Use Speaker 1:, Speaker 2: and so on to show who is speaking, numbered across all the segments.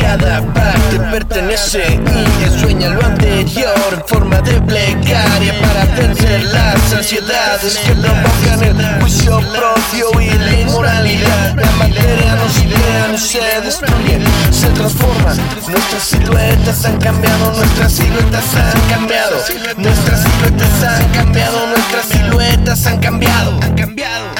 Speaker 1: Cada parte pertenece y sueña lo anterior en forma de plegaria para vencer las ansiedades que provocan el juicio propio y la inmoralidad. La materia nos idea, no se destruye, se transforma. Nuestras siluetas han cambiado, nuestras siluetas han cambiado, nuestras siluetas han cambiado, nuestras siluetas han cambiado.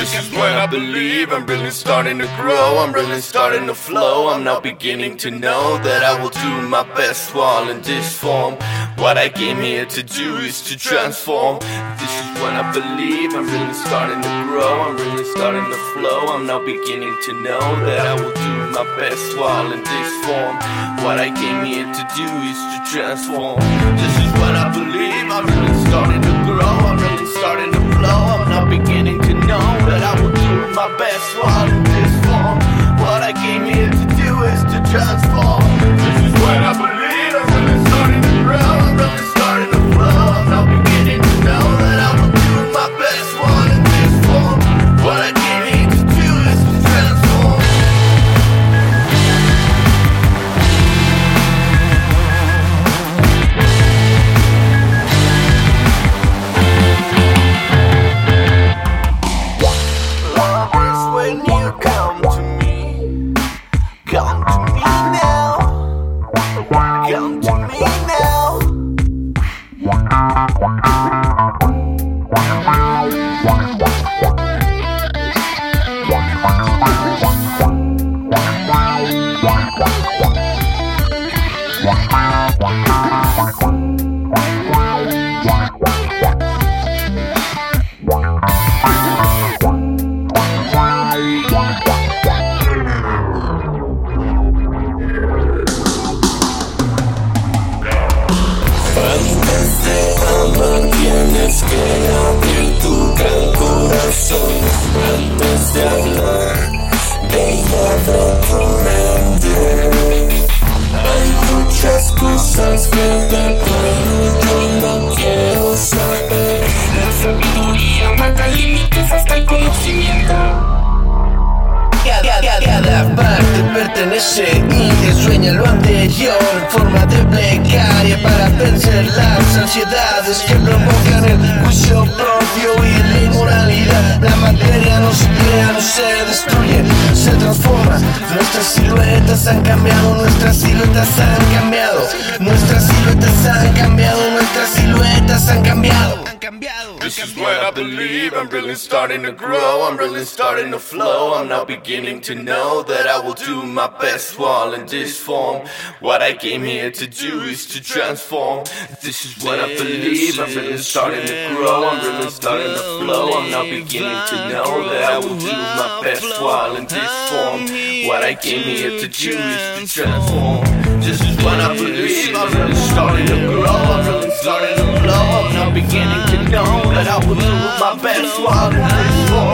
Speaker 2: This is when I believe I'm really starting to grow. I'm really starting to flow. I'm now beginning to know that I will do my best while in this form. What I came here to do is to transform. This is when I believe I'm really starting to grow. I'm really starting to flow. I'm now beginning to know that I will do my best while in this form. What I came here to do is to transform. This is when I believe I'm really starting to grow. I'm really starting to flow. I'm now beginning best while in this form. What I came here to do is to transform. This is when I Antes de
Speaker 1: pertenece y que sueña lo anterior forma de plegaria para vencer las ansiedades que provocan el juicio propio y la inmoralidad. La materia no se crea, no se destruye, se transforma. Nuestras siluetas han cambiado, nuestras siluetas han cambiado, nuestras siluetas han cambiado, nuestras siluetas han cambiado. Han cambiado.
Speaker 2: When I believe I'm really starting to grow. I'm really starting to flow. I'm now beginning to know that I will do my best while in this form. What I came here to do is to transform. This is what I believe I'm really starting to grow. I'm really starting to flow. I'm now beginning to know that I will do my best while in this form. What I came here to do is to transform. This is what I believe I'm really starting to grow. I'm really starting to love, now beginning to know that I will do my best while in this war.